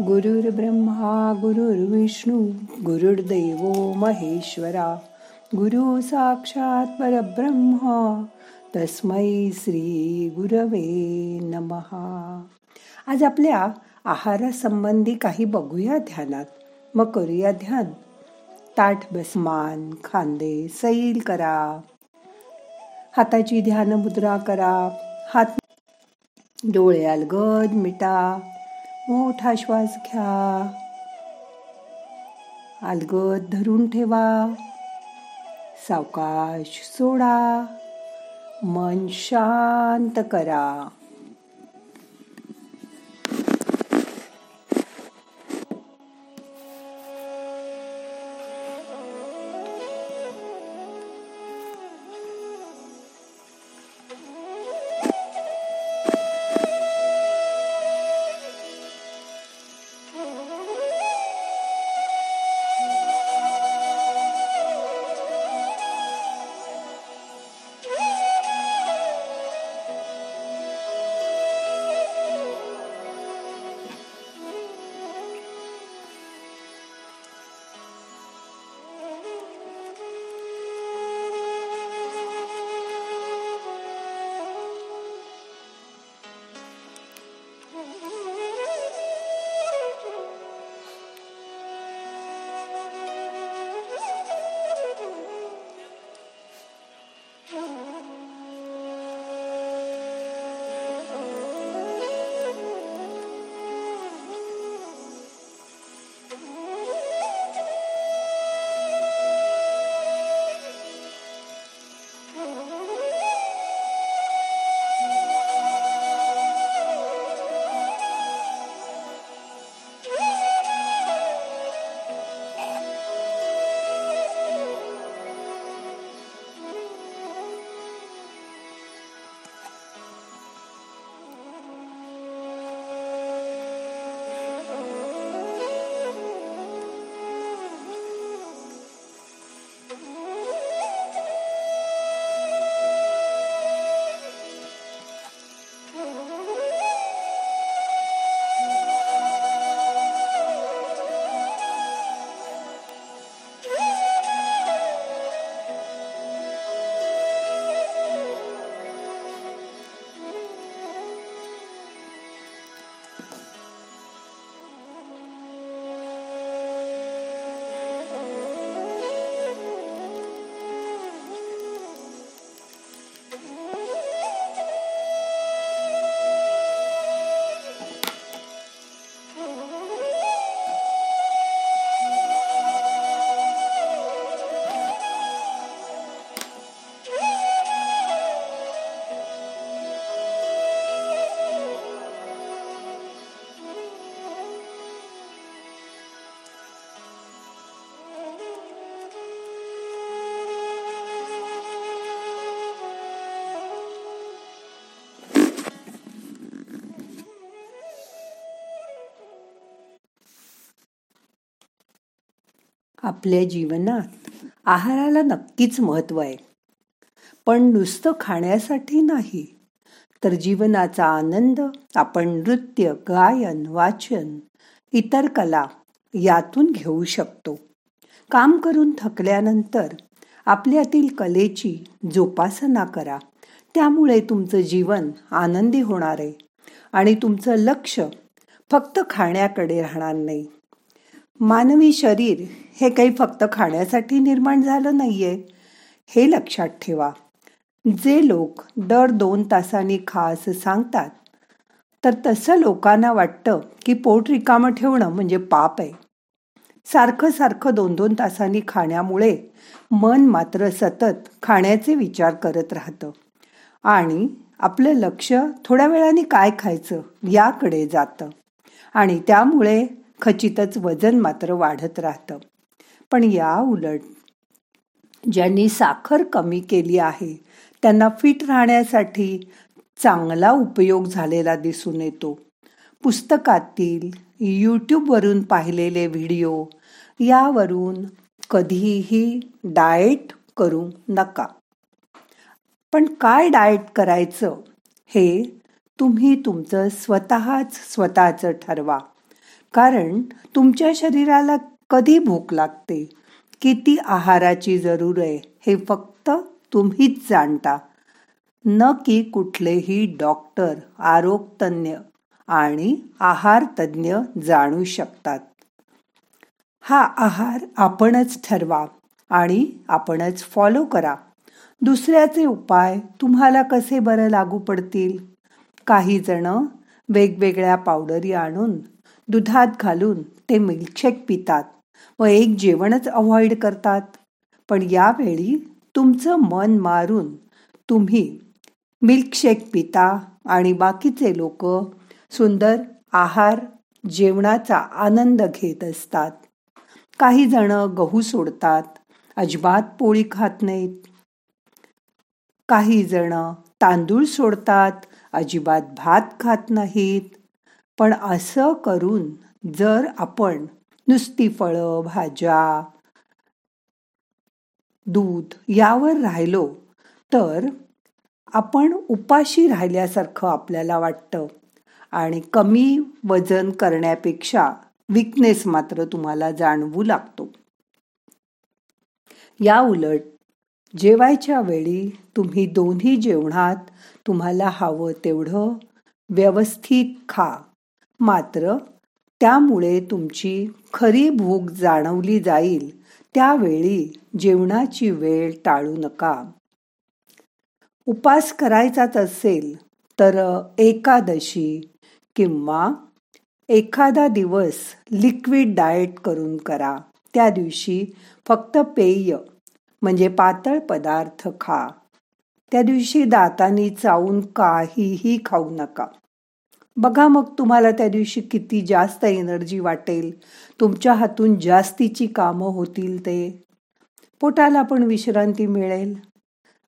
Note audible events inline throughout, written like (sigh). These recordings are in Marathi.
गुरुर्ब्रह्मा गुरुर्विष्णू गुरुर्देव महेश्वरा गुरु साक्षात परब्रह्म तस्मै श्री गुरवे नमहा आज आपल्या आहारासंबंधी काही बघूया ध्यानात. मग करूया ध्यान. ताठ बसमान खांदे सैल करा. हाताची ध्यान मुद्रा करा. हात डोळे अलगद मिटा. मोठा श्वास घ्या. अलगद धरून ठेवा. सावकाश सोडा. मन शांत करा. Oh, (laughs) आपल्या जीवनात आहाराला नक्कीच महत्त्व आहे. पण नुसतं खाण्यासाठी नाही तर जीवनाचा आनंद आपण नृत्य गायन वाचन इतर कला यातून घेऊ शकतो. काम करून थकल्यानंतर आपल्यातील कलेची जोपासना करा. त्यामुळे तुमचं जीवन आनंदी होणार आहे आणि तुमचं लक्ष फक्त खाण्याकडे राहणार नाही. मानवी शरीर हे काही फक्त खाण्यासाठी निर्माण झालं नाहीये. हे लक्षात ठेवा. जे लोक दर दोन तासांनी खा असं सांगतात तर तसं लोकांना वाटतं की पोट रिकामं ठेवणं म्हणजे पाप आहे. सारखं सारखं दोन दोन तासांनी खाण्यामुळे मन मात्र सतत खाण्याचे विचार करत राहतं. आणि आपलं लक्ष थोड्या वेळाने काय खायचं याकडे जातं. आणि त्यामुळे खचितच वजन मात्र वाढत राहतं. पण या उलट ज्यांनी साखर कमी केली आहे त्यांना फिट राहण्यासाठी चांगला उपयोग झालेला दिसून येतो. पुस्तकातील यूट्यूबवरून पाहिलेले व्हिडिओ यावरून कधीही डाएट करू नका. पण काय डाएट करायचं हे तुम्ही तुमचं स्वतःच स्वतःचं ठरवा. कारण तुमच्या शरीराला कधी भूक लागते? किती आहाराची जरूर आहे हे फक्त तुम्हीच जाणता. न की कुठलेही डॉक्टर आरोग्यतज्ञ आणि आहार तज्ज्ञ जाणू शकतात. हा आहार आपणच ठरवा आणि आपणच फॉलो करा. दुसऱ्याचे उपाय तुम्हाला कसे बरं लागू पडतील? काही जण वेगवेगळ्या पावडरी आणून दुधात घालून ते मिल्कशेक पितात व एक जेवणच अवॉइड करतात. पण यावेळी तुमचं मन मारून तुम्ही मिल्कशेक पिता आणि बाकीचे लोक सुंदर आहार जेवणाचा आनंद घेत असतात. काही जण गहू सोडतात अजिबात पोळी खात नाहीत. काही जण तांदूळ सोडतात अजिबात भात खात नाहीत. पण असं करून जर आपण नुसती फळं भाज्या दूध यावर राहिलो तर आपण उपाशी राहिल्यासारखं आपल्याला वाटतं. आणि कमी वजन करण्यापेक्षा विकनेस मात्र तुम्हाला जाणवू लागतो. या उलट जेवायच्या वेळी तुम्ही दोन्ही जेवणात तुम्हाला हवं तेवढं व्यवस्थित खा. मात्र त्यामुळे तुमची खरी भूक जाणवली जाईल. त्यावेळी जेवणाची वेळ टाळू नका. उपास करायचाच असेल तर एकादशी किंवा एखादा दिवस लिक्विड डाएट करून करा. त्या दिवशी फक्त पेय म्हणजे पातळ पदार्थ खा. त्या दिवशी दातानी चावून काहीही खाऊ नका. बघा मग तुम्हाला त्या दिवशी किती जास्त एनर्जी वाटेल. तुमच्या हातून जास्तीची कामं होतील ते. पोटाला पण विश्रांती मिळेल.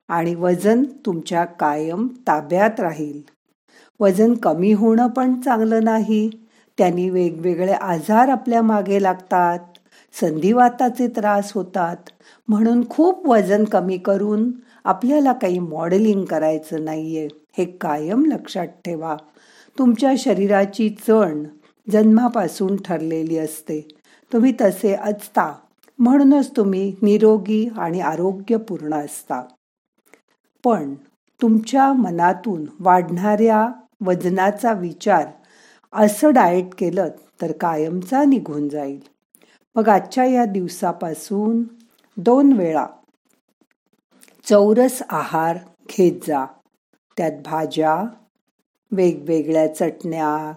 आणि वजन तुमच्या कायम ताब्यात राहील. वजन कमी होणं पण चांगलं नाही. त्यांनी वेगवेगळे आजार आपल्या मागे लागतात. संधिवाताचे त्रास होतात. म्हणून खूप वजन कमी करून आपल्याला काही मॉडेलिंग करायचं नाहीये. हे कायम लक्षात ठेवा. तुमच्या शरीराची चण जन्मापासून ठरलेली असते. तुम्ही तसे असता. म्हणूनच तुम्ही निरोगी आणि आरोग्यपूर्ण असता. पण तुमच्या मनातून वाढणाऱ्या वजनाचा विचार असं डाएट केलं तर कायमचा निघून जाईल. मग आजच्या या दिवसापासून दोन वेळा चौरस आहार घेत जा. त्यात भाज्या वेगवेगळ्या चटण्या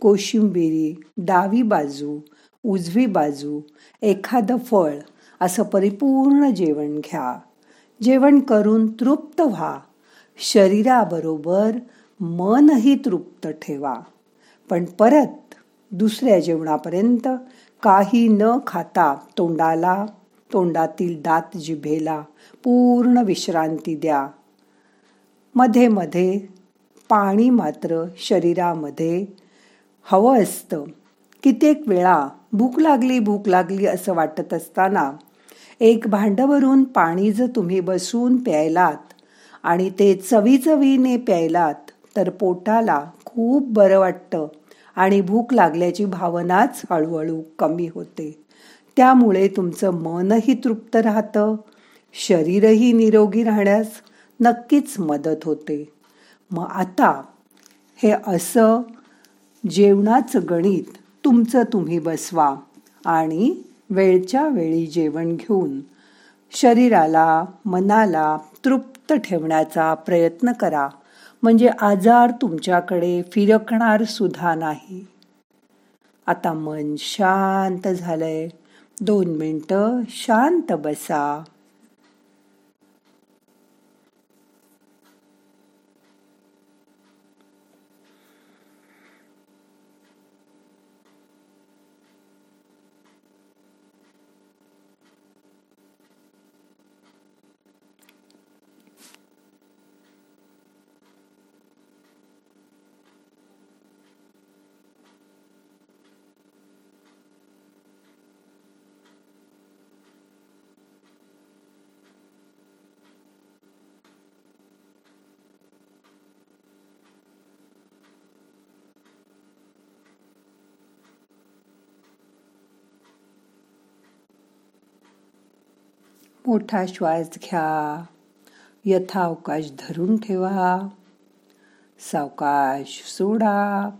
कोशिंबिरी डावी बाजू उजवी बाजू एखादं फळ असं परिपूर्ण जेवण घ्या. जेवण करून तृप्त व्हा. शरीराबरोबर मनही तृप्त ठेवा. पण परत दुसऱ्या जेवणापर्यंत काही न खाता तोंडाला तोंडातील दात जिभेला पूर्ण विश्रांती द्या. मध्ये मध्ये पाणी मात्र शरीरामध्ये हवं असतं. कित्येक वेळा भूक लागली भूक लागली असं वाटत असताना एक भांडवरून पाणी जर तुम्ही बसून प्यायलात आणि ते चवी चवीने प्यायलात तर पोटाला खूप बरं वाटतं आणि भूक लागल्याची भावनाच हळूहळू कमी होते. त्यामुळे तुमचं मनही तृप्त राहतं शरीरही निरोगी राहण्यास नक्कीच मदत होते. मग आता हे असं जेवणाचं गणित तुमचं तुम्ही बसवा आणि वेळच्या वेळी जेवण घेऊन शरीराला मनाला तृप्त ठेवण्याचा प्रयत्न करा. म्हणजे आजार तुमच्याकडे फिरकणार सुद्धा नाही. आता मन शांत झालंय. दोन मिनटं शांत बसा. मोठा श्वास घ्या. यथावकाश धरून ठेवा. सावकाश सोडा.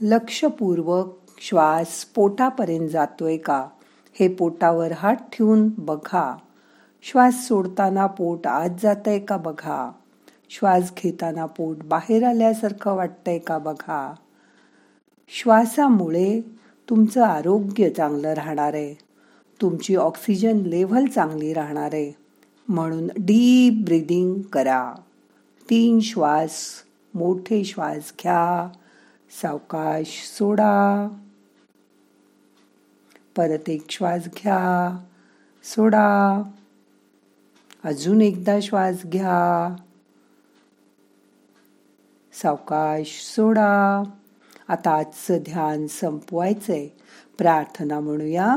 लक्षपूर्वक श्वास पोटापर्यंत जातोय का? हे पोटावर हात ठेवून बघा. श्वास सोडताना पोट आत जातंय का बघा? श्वास घेताना पोट बाहेर आल्यासारखं वाटतंय का बघा? श्वासामुळे तुमचं आरोग्य चांगलं राहणार आहे. तुमची ऑक्सिजन लेव्हल चांगली राहणार आहे. म्हणून डीप ब्रिदिंग करा. तीन श्वास मोठे श्वास घ्या. सावकाश सोडा. परत एक श्वास घ्या. सोडा. अजून एकदा श्वास घ्या. सावकाश सोडा. आता आजचं ध्यान संपवायचंय. प्रार्थना म्हणूया.